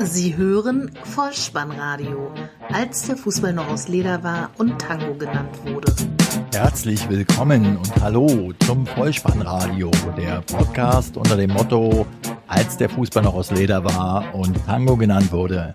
Sie hören Vollspannradio, als der Fußball noch aus Leder war und Tango genannt wurde. Herzlich willkommen und hallo zum Vollspannradio, der Podcast unter dem Motto, als der Fußball noch aus Leder war und Tango genannt wurde.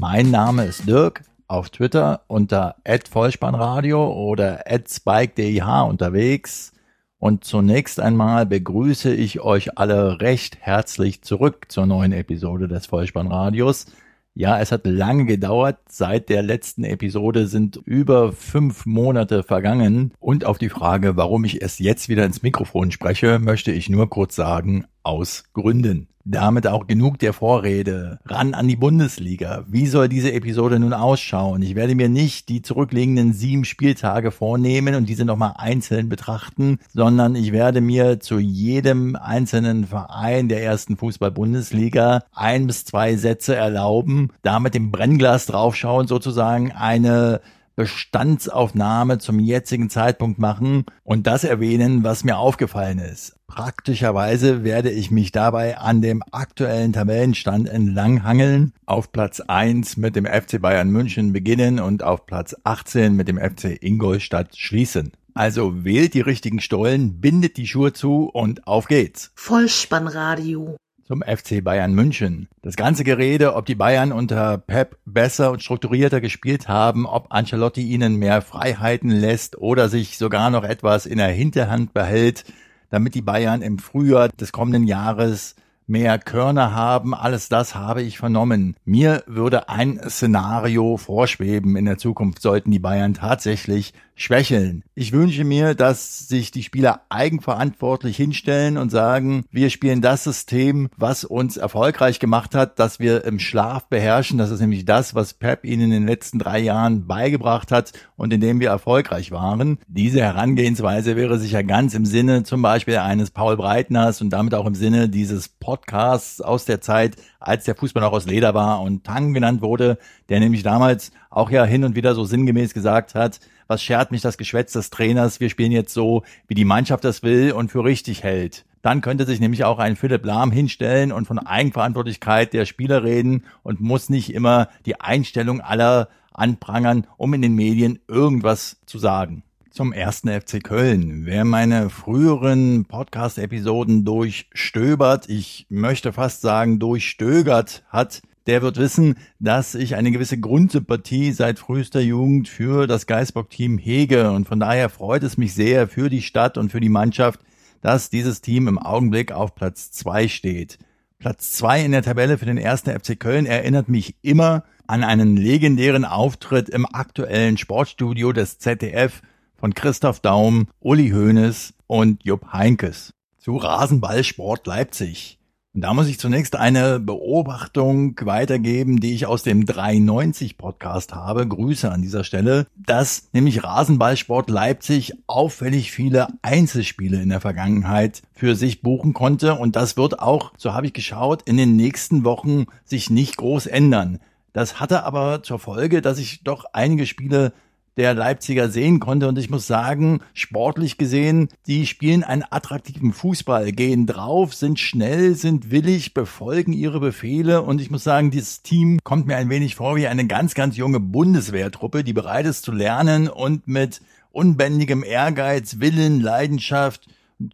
Mein Name ist Dirk, auf Twitter unter @vollspannradio oder @spike_dih unterwegs. Und zunächst einmal begrüße ich euch alle recht herzlich zurück zur neuen Episode des Vollspannradios. Ja, es hat lange gedauert. Seit der letzten Episode sind über fünf Monate vergangen. Und auf die Frage, warum ich erst jetzt wieder ins Mikrofon spreche, möchte ich nur kurz sagen, aus Gründen. Damit auch genug der Vorrede. Ran an die Bundesliga. Wie soll diese Episode nun ausschauen? Ich werde mir nicht die zurückliegenden sieben Spieltage vornehmen und diese nochmal einzeln betrachten, sondern ich werde mir zu jedem einzelnen Verein der ersten Fußball-Bundesliga ein bis zwei Sätze erlauben, damit dem Brennglas draufschauen, sozusagen eine Bestandsaufnahme zum jetzigen Zeitpunkt machen und das erwähnen, was mir aufgefallen ist. Praktischerweise werde ich mich dabei an dem aktuellen Tabellenstand entlanghangeln, auf Platz 1 mit dem FC Bayern München beginnen und auf Platz 18 mit dem FC Ingolstadt schließen. Also wählt die richtigen Stollen, bindet die Schuhe zu und auf geht's. Vollspannradio. Zum FC Bayern München. Das ganze Gerede, ob die Bayern unter Pep besser und strukturierter gespielt haben, ob Ancelotti ihnen mehr Freiheiten lässt oder sich sogar noch etwas in der Hinterhand behält, damit die Bayern im Frühjahr des kommenden Jahres mehr Körner haben, alles das habe ich vernommen. Mir würde ein Szenario vorschweben. In der Zukunft sollten die Bayern tatsächlich schwächeln. Ich wünsche mir, dass sich die Spieler eigenverantwortlich hinstellen und sagen, wir spielen das System, was uns erfolgreich gemacht hat, dass wir im Schlaf beherrschen. Das ist nämlich das, was Pep ihnen in den letzten drei Jahren beigebracht hat und in dem wir erfolgreich waren. Diese Herangehensweise wäre sicher ganz im Sinne zum Beispiel eines Paul Breitners und damit auch im Sinne dieses Podcasts aus der Zeit, als der Fußball noch aus Leder war und Tang genannt wurde, der nämlich damals auch ja hin und wieder so sinngemäß gesagt hat, was schert mich das Geschwätz des Trainers, wir spielen jetzt so, wie die Mannschaft das will und für richtig hält. Dann könnte sich nämlich auch ein Philipp Lahm hinstellen und von Eigenverantwortlichkeit der Spieler reden und muss nicht immer die Einstellung aller anprangern, um in den Medien irgendwas zu sagen. Zum ersten FC Köln. Wer meine früheren Podcast-Episoden durchstöbert, ich möchte fast sagen durchstögert hat, der wird wissen, dass ich eine gewisse Grundsympathie seit frühester Jugend für das Geisbock-Team hege. Und von daher freut es mich sehr für die Stadt und für die Mannschaft, dass dieses Team im Augenblick auf Platz zwei steht. Platz zwei in der Tabelle für den ersten FC Köln erinnert mich immer an einen legendären Auftritt im aktuellen Sportstudio des ZDF von Christoph Daum, Uli Hoeneß und Jupp Heinkes zu Rasenballsport Leipzig. Und da muss ich zunächst eine Beobachtung weitergeben, die ich aus dem 390 Podcast habe. Grüße an dieser Stelle, dass nämlich Rasenballsport Leipzig auffällig viele Einzelspiele in der Vergangenheit für sich buchen konnte. Und das wird auch, so habe ich geschaut, in den nächsten Wochen sich nicht groß ändern. Das hatte aber zur Folge, dass ich doch einige Spiele der Leipziger sehen konnte. Und ich muss sagen, sportlich gesehen, die spielen einen attraktiven Fußball, gehen drauf, sind schnell, sind willig, befolgen ihre Befehle. Und ich muss sagen, dieses Team kommt mir ein wenig vor wie eine ganz, ganz junge Bundeswehrtruppe, die bereit ist zu lernen und mit unbändigem Ehrgeiz, Willen, Leidenschaft,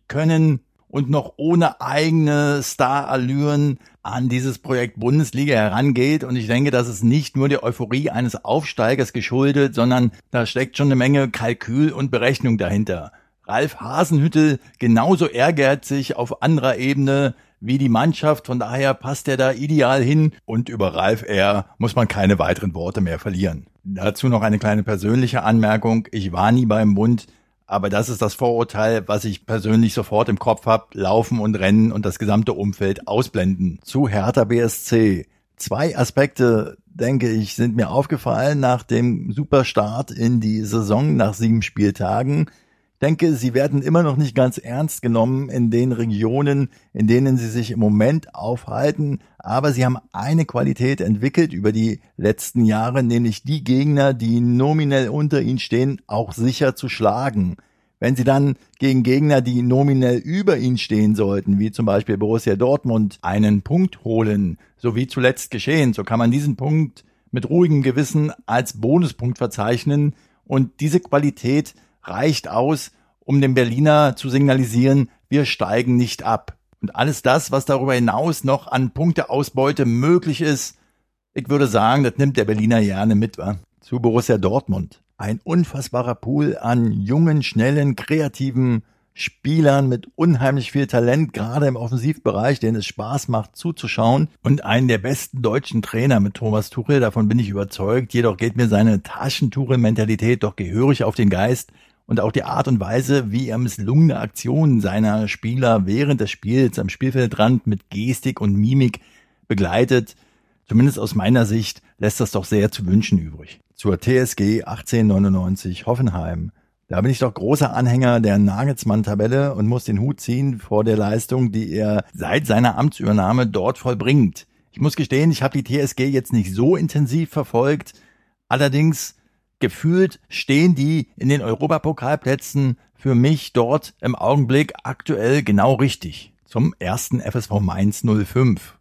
Können und noch ohne eigene Starallüren an dieses Projekt Bundesliga herangeht. Und ich denke, das ist nicht nur der Euphorie eines Aufsteigers geschuldet, sondern da steckt schon eine Menge Kalkül und Berechnung dahinter. Ralf Hasenhüttel genauso ehrgeizig auf anderer Ebene wie die Mannschaft, von daher passt er da ideal hin und über Ralf R. muss man keine weiteren Worte mehr verlieren. Dazu noch eine kleine persönliche Anmerkung. Ich war nie beim Bund, aber das ist das Vorurteil, was ich persönlich sofort im Kopf habe. Laufen und Rennen und das gesamte Umfeld ausblenden. Zu Hertha BSC. Zwei Aspekte, denke ich, sind mir aufgefallen nach dem Superstart in die Saison nach sieben Spieltagen denke, sie werden immer noch nicht ganz ernst genommen in den Regionen, in denen sie sich im Moment aufhalten, aber sie haben eine Qualität entwickelt über die letzten Jahre, nämlich die Gegner, die nominell unter ihnen stehen, auch sicher zu schlagen. Wenn sie dann gegen Gegner, die nominell über ihn stehen sollten, wie zum Beispiel Borussia Dortmund, einen Punkt holen, so wie zuletzt geschehen, so kann man diesen Punkt mit ruhigem Gewissen als Bonuspunkt verzeichnen und diese Qualität reicht aus, um dem Berliner zu signalisieren, wir steigen nicht ab. Und alles das, was darüber hinaus noch an Punkteausbeute möglich ist, ich würde sagen, das nimmt der Berliner gerne mit, wa? Zu Borussia Dortmund. Ein unfassbarer Pool an jungen, schnellen, kreativen Spielern mit unheimlich viel Talent, gerade im Offensivbereich, denen es Spaß macht zuzuschauen. Und einen der besten deutschen Trainer mit Thomas Tuchel, davon bin ich überzeugt. Jedoch geht mir seine Taschentuchel-Mentalität doch gehörig auf den Geist und auch die Art und Weise, wie er misslungene Aktionen seiner Spieler während des Spiels am Spielfeldrand mit Gestik und Mimik begleitet. Zumindest aus meiner Sicht lässt das doch sehr zu wünschen übrig zur TSG 1899 Hoffenheim. Da bin ich doch großer Anhänger der Nagelsmann-Tabelle und muss den Hut ziehen vor der Leistung, die er seit seiner Amtsübernahme dort vollbringt. Ich muss gestehen, ich habe die TSG jetzt nicht so intensiv verfolgt. Allerdings gefühlt stehen die in den Europapokalplätzen für mich dort im Augenblick aktuell genau richtig. Zum ersten FSV Mainz 05.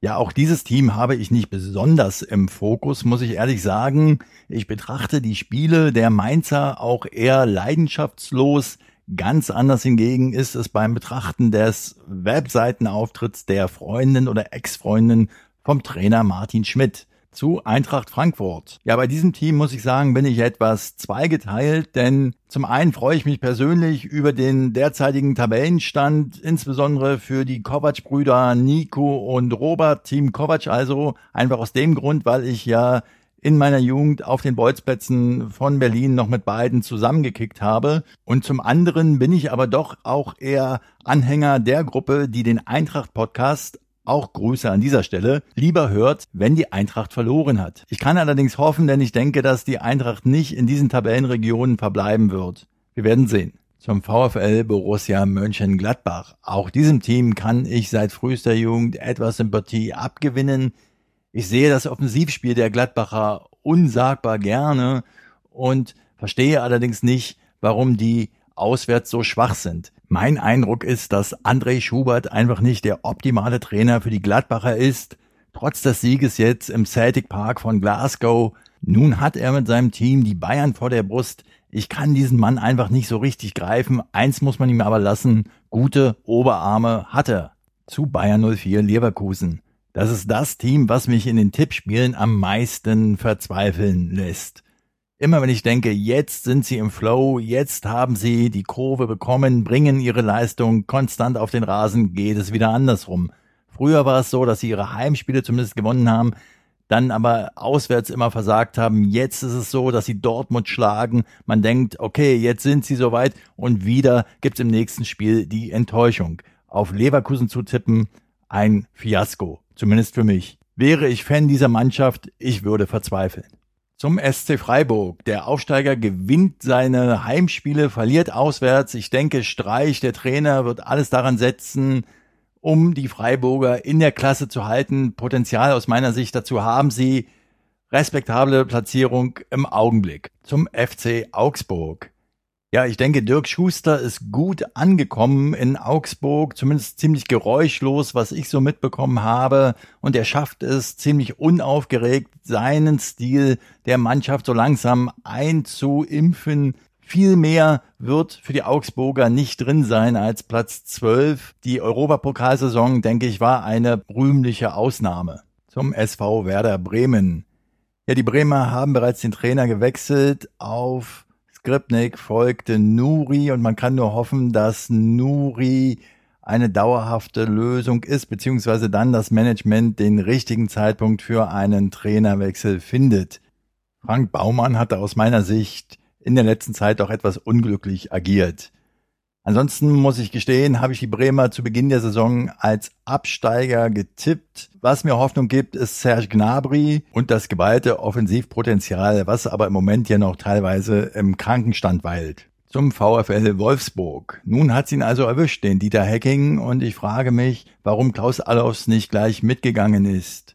Ja, auch dieses Team habe ich nicht besonders im Fokus, muss ich ehrlich sagen. Ich betrachte die Spiele der Mainzer auch eher leidenschaftslos. Ganz anders hingegen ist es beim Betrachten des Webseitenauftritts der Freundin oder Ex-Freundin vom Trainer Martin Schmidt zu Eintracht Frankfurt. Ja, bei diesem Team muss ich sagen, bin ich etwas zweigeteilt, denn zum einen freue ich mich persönlich über den derzeitigen Tabellenstand, insbesondere für die Kovac-Brüder Nico und Robert, Team Kovac also, einfach aus dem Grund, weil ich ja in meiner Jugend auf den Bolzplätzen von Berlin noch mit beiden zusammengekickt habe. Und zum anderen bin ich aber doch auch eher Anhänger der Gruppe, die den Eintracht-Podcast auch Grüße an dieser Stelle, lieber hört, wenn die Eintracht verloren hat. Ich kann allerdings hoffen, denn ich denke, dass die Eintracht nicht in diesen Tabellenregionen verbleiben wird. Wir werden sehen. Zum VfL Borussia Mönchengladbach. Auch diesem Team kann ich seit frühester Jugend etwas Sympathie abgewinnen. Ich sehe das Offensivspiel der Gladbacher unsagbar gerne und verstehe allerdings nicht, warum die auswärts so schwach sind. Mein Eindruck ist, dass André Schubert einfach nicht der optimale Trainer für die Gladbacher ist. Trotz des Sieges jetzt im Celtic Park von Glasgow. Nun hat er mit seinem Team die Bayern vor der Brust. Ich kann diesen Mann einfach nicht so richtig greifen. Eins muss man ihm aber lassen. Gute Oberarme hat er. Zu Bayern 04 Leverkusen. Das ist das Team, was mich in den Tippspielen am meisten verzweifeln lässt. Immer wenn ich denke, jetzt sind sie im Flow, jetzt haben sie die Kurve bekommen, bringen ihre Leistung konstant auf den Rasen, geht es wieder andersrum. Früher war es so, dass sie ihre Heimspiele zumindest gewonnen haben, dann aber auswärts immer versagt haben. Jetzt ist es so, dass sie Dortmund schlagen. Man denkt, okay, jetzt sind sie soweit und wieder gibt's im nächsten Spiel die Enttäuschung. Auf Leverkusen zu tippen, ein Fiasko. Zumindest für mich. Wäre ich Fan dieser Mannschaft, ich würde verzweifeln. Zum SC Freiburg. Der Aufsteiger gewinnt seine Heimspiele, verliert auswärts. Ich denke, Streich, der Trainer, wird alles daran setzen, um die Freiburger in der Klasse zu halten. Potenzial aus meiner Sicht dazu haben sie. Respektable Platzierung im Augenblick. Zum FC Augsburg. Ja, ich denke, Dirk Schuster ist gut angekommen in Augsburg, zumindest ziemlich geräuschlos, was ich so mitbekommen habe. Und er schafft es ziemlich unaufgeregt, seinen Stil der Mannschaft so langsam einzuimpfen. Viel mehr wird für die Augsburger nicht drin sein als Platz 12. Die Europapokalsaison, denke ich, war eine rühmliche Ausnahme. Zum SV Werder Bremen. Ja, die Bremer haben bereits den Trainer gewechselt auf Skripnik folgte Nuri und man kann nur hoffen, dass Nuri eine dauerhafte Lösung ist, beziehungsweise dann das Management den richtigen Zeitpunkt für einen Trainerwechsel findet. Frank Baumann hatte aus meiner Sicht in der letzten Zeit auch etwas unglücklich agiert. Ansonsten muss ich gestehen, habe ich die Bremer zu Beginn der Saison als Absteiger getippt. Was mir Hoffnung gibt, ist Serge Gnabry und das geballte Offensivpotenzial, was aber im Moment ja noch teilweise im Krankenstand weilt. Zum VfL Wolfsburg. Nun hat's ihn also erwischt, den Dieter Hecking, und ich frage mich, warum Klaus Allofs nicht gleich mitgegangen ist.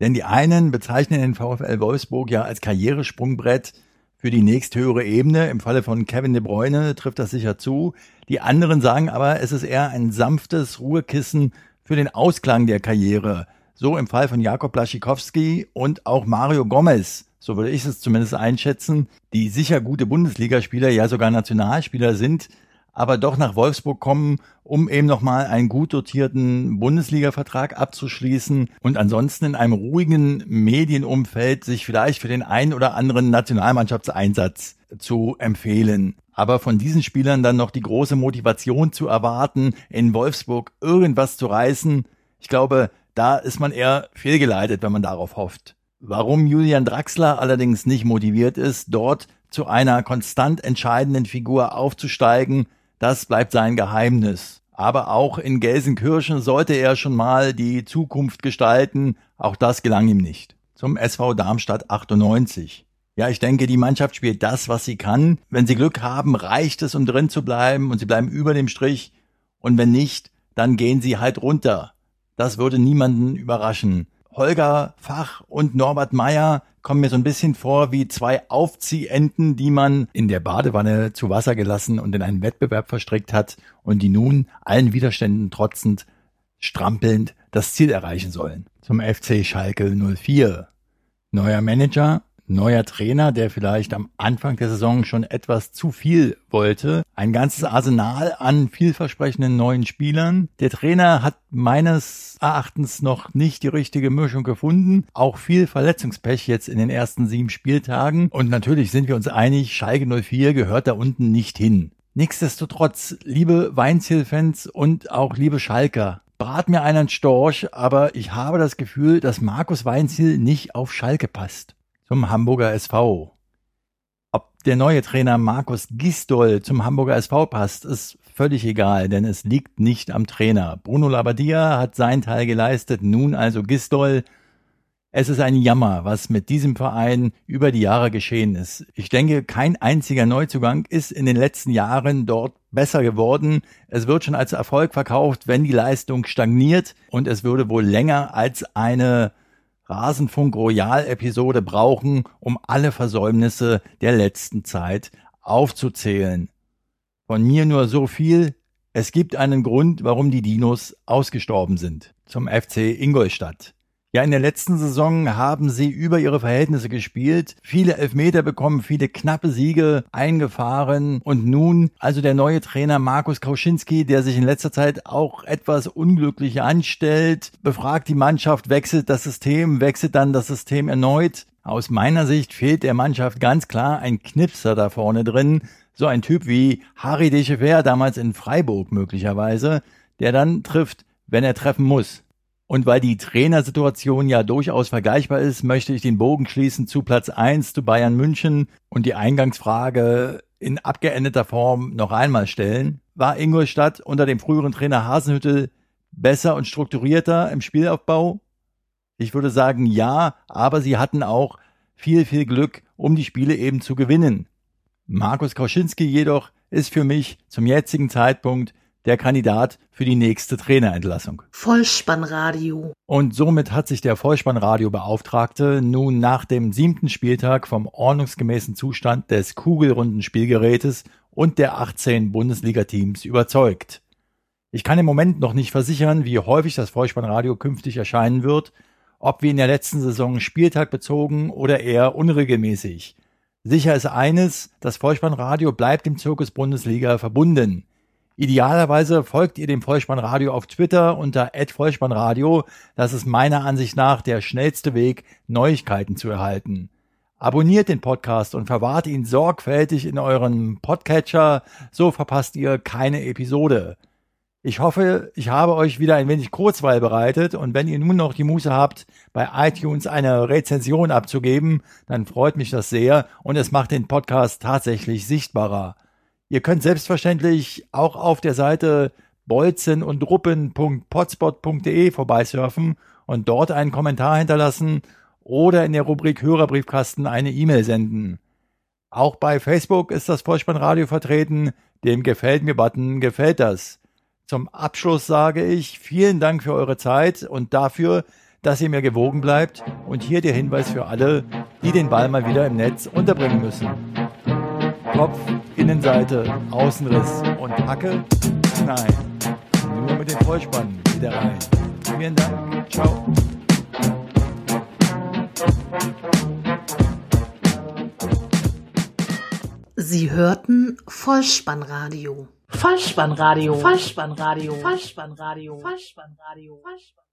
Denn die einen bezeichnen den VfL Wolfsburg ja als Karrieresprungbrett, für die nächsthöhere Ebene. Im Falle von Kevin De Bruyne trifft das sicher zu. Die anderen sagen aber, es ist eher ein sanftes Ruhekissen für den Ausklang der Karriere. So im Fall von Jakob Blaschikowski und auch Mario Gomez. So würde ich es zumindest einschätzen, die sicher gute Bundesligaspieler, ja sogar Nationalspieler sind, aber doch nach Wolfsburg kommen, um eben nochmal einen gut dotierten Bundesliga-Vertrag abzuschließen und ansonsten in einem ruhigen Medienumfeld sich vielleicht für den einen oder anderen Nationalmannschaftseinsatz zu empfehlen. Aber von diesen Spielern dann noch die große Motivation zu erwarten, in Wolfsburg irgendwas zu reißen, ich glaube, da ist man eher fehlgeleitet, wenn man darauf hofft. Warum Julian Draxler allerdings nicht motiviert ist, dort zu einer konstant entscheidenden Figur aufzusteigen, das bleibt sein Geheimnis. Aber auch in Gelsenkirchen sollte er schon mal die Zukunft gestalten. Auch das gelang ihm nicht. Zum SV Darmstadt 98. Ja, ich denke, die Mannschaft spielt das, was sie kann. Wenn sie Glück haben, reicht es, um drin zu bleiben und sie bleiben über dem Strich. Und wenn nicht, dann gehen sie halt runter. Das würde niemanden überraschen. Holger Fach und Norbert Meyer kommen mir so ein bisschen vor wie zwei Aufziehenten, die man in der Badewanne zu Wasser gelassen und in einen Wettbewerb verstrickt hat und die nun allen Widerständen trotzend, strampelnd das Ziel erreichen sollen. Zum FC Schalke 04. Neuer Manager, neuer Trainer, der vielleicht am Anfang der Saison schon etwas zu viel wollte. Ein ganzes Arsenal an vielversprechenden neuen Spielern. Der Trainer hat meines Erachtens noch nicht die richtige Mischung gefunden. Auch viel Verletzungspech jetzt in den ersten sieben Spieltagen. Und natürlich sind wir uns einig, Schalke 04 gehört da unten nicht hin. Nichtsdestotrotz, liebe Weinziel-Fans und auch liebe Schalker, brat mir einen Storch, aber ich habe das Gefühl, dass Markus Weinziel nicht auf Schalke passt zum Hamburger SV. Ob der neue Trainer Markus Gisdol zum Hamburger SV passt, ist völlig egal, denn es liegt nicht am Trainer. Bruno Labbadia hat seinen Teil geleistet, nun also Gisdol. Es ist ein Jammer, was mit diesem Verein über die Jahre geschehen ist. Ich denke, kein einziger Neuzugang ist in den letzten Jahren dort besser geworden. Es wird schon als Erfolg verkauft, wenn die Leistung stagniert und es würde wohl länger als eine Rasenfunk Royal Episode brauchen, um alle Versäumnisse der letzten Zeit aufzuzählen. Von mir nur so viel. Es gibt einen Grund, warum die Dinos ausgestorben sind. Zum FC Ingolstadt. Ja, in der letzten Saison haben sie über ihre Verhältnisse gespielt, viele Elfmeter bekommen, viele knappe Siege eingefahren und nun also der neue Trainer Markus Kauschinski, der sich in letzter Zeit auch etwas unglücklich anstellt, befragt die Mannschaft, wechselt das System, wechselt dann das System erneut. Aus meiner Sicht fehlt der Mannschaft ganz klar ein Knipser da vorne drin, so ein Typ wie Harry Dechever damals in Freiburg möglicherweise, der dann trifft, wenn er treffen muss. Und weil die Trainersituation ja durchaus vergleichbar ist, möchte ich den Bogen schließen zu Platz eins zu Bayern München und die Eingangsfrage in abgeendeter Form noch einmal stellen. War Ingolstadt unter dem früheren Trainer Hasenhüttel besser und strukturierter im Spielaufbau? Ich würde sagen ja, aber sie hatten auch viel, viel Glück, um die Spiele eben zu gewinnen. Markus Kauschinski jedoch ist für mich zum jetzigen Zeitpunkt der Kandidat für die nächste Trainerentlassung. Vollspannradio. Und somit hat sich der Vollspannradiobeauftragte nun nach dem siebten Spieltag vom ordnungsgemäßen Zustand des kugelrunden Spielgerätes und der 18 Bundesliga-Teams überzeugt. Ich kann im Moment noch nicht versichern, wie häufig das Vollspannradio künftig erscheinen wird, ob wie in der letzten Saison Spieltag bezogen oder eher unregelmäßig. Sicher ist eines, das Vollspannradio bleibt dem Zirkus Bundesliga verbunden. Idealerweise folgt ihr dem Vollspannradio auf Twitter unter @vollspannradio. Das ist meiner Ansicht nach der schnellste Weg, Neuigkeiten zu erhalten. Abonniert den Podcast und verwahrt ihn sorgfältig in euren Podcatcher, so verpasst ihr keine Episode. Ich hoffe, ich habe euch wieder ein wenig Kurzweil bereitet und wenn ihr nun noch die Muße habt, bei iTunes eine Rezension abzugeben, dann freut mich das sehr und es macht den Podcast tatsächlich sichtbarer. Ihr könnt selbstverständlich auch auf der Seite bolzen und ruppen.potspot.de vorbeisurfen und dort einen Kommentar hinterlassen oder in der Rubrik Hörerbriefkasten eine E-Mail senden. Auch bei Facebook ist das Vollspannradio vertreten. Dem Gefällt mir Button gefällt das. Zum Abschluss sage ich vielen Dank für eure Zeit und dafür, dass ihr mir gewogen bleibt und hier der Hinweis für alle, die den Ball mal wieder im Netz unterbringen müssen. Kopf, Innenseite, Außenriss und Hacke? Nein, nur mit den Vollspannen wieder rein. Vielen Dank, ciao. Sie hörten Vollspannradio. Vollspannradio. Vollspannradio. Vollspannradio. Vollspannradio. Vollspannradio.